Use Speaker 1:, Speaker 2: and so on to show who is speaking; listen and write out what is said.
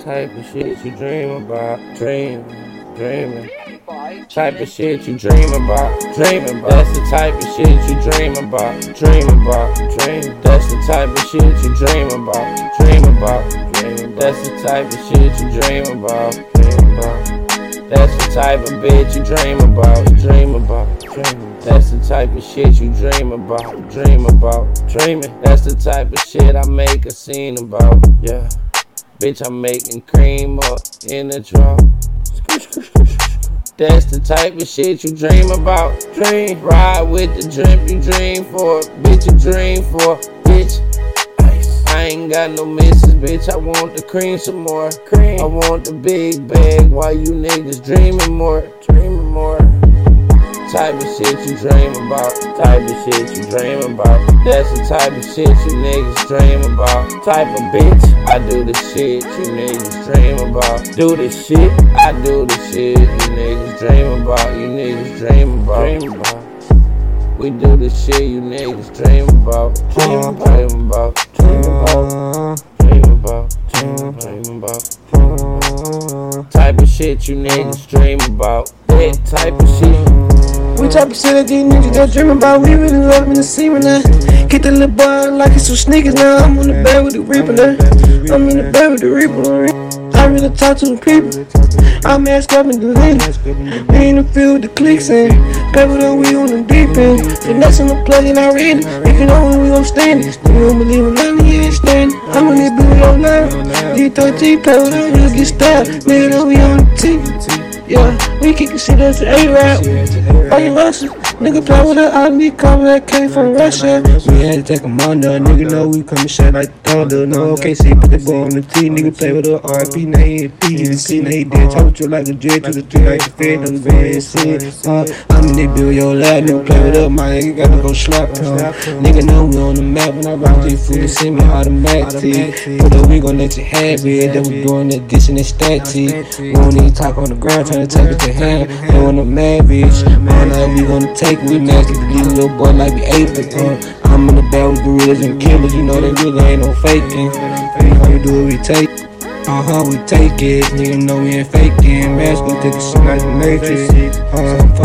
Speaker 1: Type of shit you dream about, dream, dreaming. Type of shit you dream about, dreaming about. That's the type of shit you dream about, dream about, dream. That's the type of shit you dream about, dream about, dream. That's the type of shit you dream about, dream about. That's the type of bitch you dream about, dream about, dream. That's the type of shit you dream about, dream about, dreaming. That's the type of shit I make a scene about, yeah. Bitch, I'm making cream up in the drum. That's the type of shit you dream about. Dream, ride with the dream you dream for. Bitch, you dream for. Bitch, I ain't got no misses, bitch. I want the cream some more. Cream. I want the big bag Why you niggas dreaming more. Dreaming more. Type of shit you dream about. Type of shit you dream about. That's the type of shit you niggas dream about. Type of bitch. I do the shit you niggas dream about. Do the shit. I do the shit you niggas dream about. You niggas dream about. Dream about. We do the shit you niggas dream about. Dream uh-huh. about. Dream about. Dream about. Uh-huh. Dream about. Dream uh-huh. about. Type of shit you niggas dream about. That type of shit.
Speaker 2: We type of shit that these niggas that dream about. We really love in the semen now. Get the little boy like it's some sneakers now. I'm on the bed with the reaper now. I'm in the bed with the reaper. I really talk to the people. I'm asked up the lane. We in the field the clicks in. Cover up, we on the deep end. Finesse on the plug and I read it. If you know when we gon' stand it. You don't believe in nothing, you ain't stand it. I'm on this blue on now. D13 play with us, we'll get stabbed. Nigga, we on the team. Yeah, we the shit as A-Rap. Are you Russia? Nigga play with an enemy coming that came from Russia. We had to take them on there. Nigga know we coming shit like thunder. No OKC, put the ball on the T. Nigga play with the RP, now he ain't. You see, now he dead. Told you like a J to the three, like the fed. No bad shit. Uh, I'm in there, build your lab. Nigga play with up, my nigga gotta go slap him. Nigga know we on the map. When I rock these food, see me automatic. Put up, we gon' let you have it. Then we doing that dish and that stat. We don't need talk on the ground, trying to take it to him. They want a mad bitch. All night we gonna take, we nasty. These little boy like we ate the uh. I'm in the bed with gorillas and killers, you know they really ain't no faking. We gonna do what we take. Uh huh, we take it. Nigga know we ain't faking. Mask, we take a shit like the Matrix. Uh.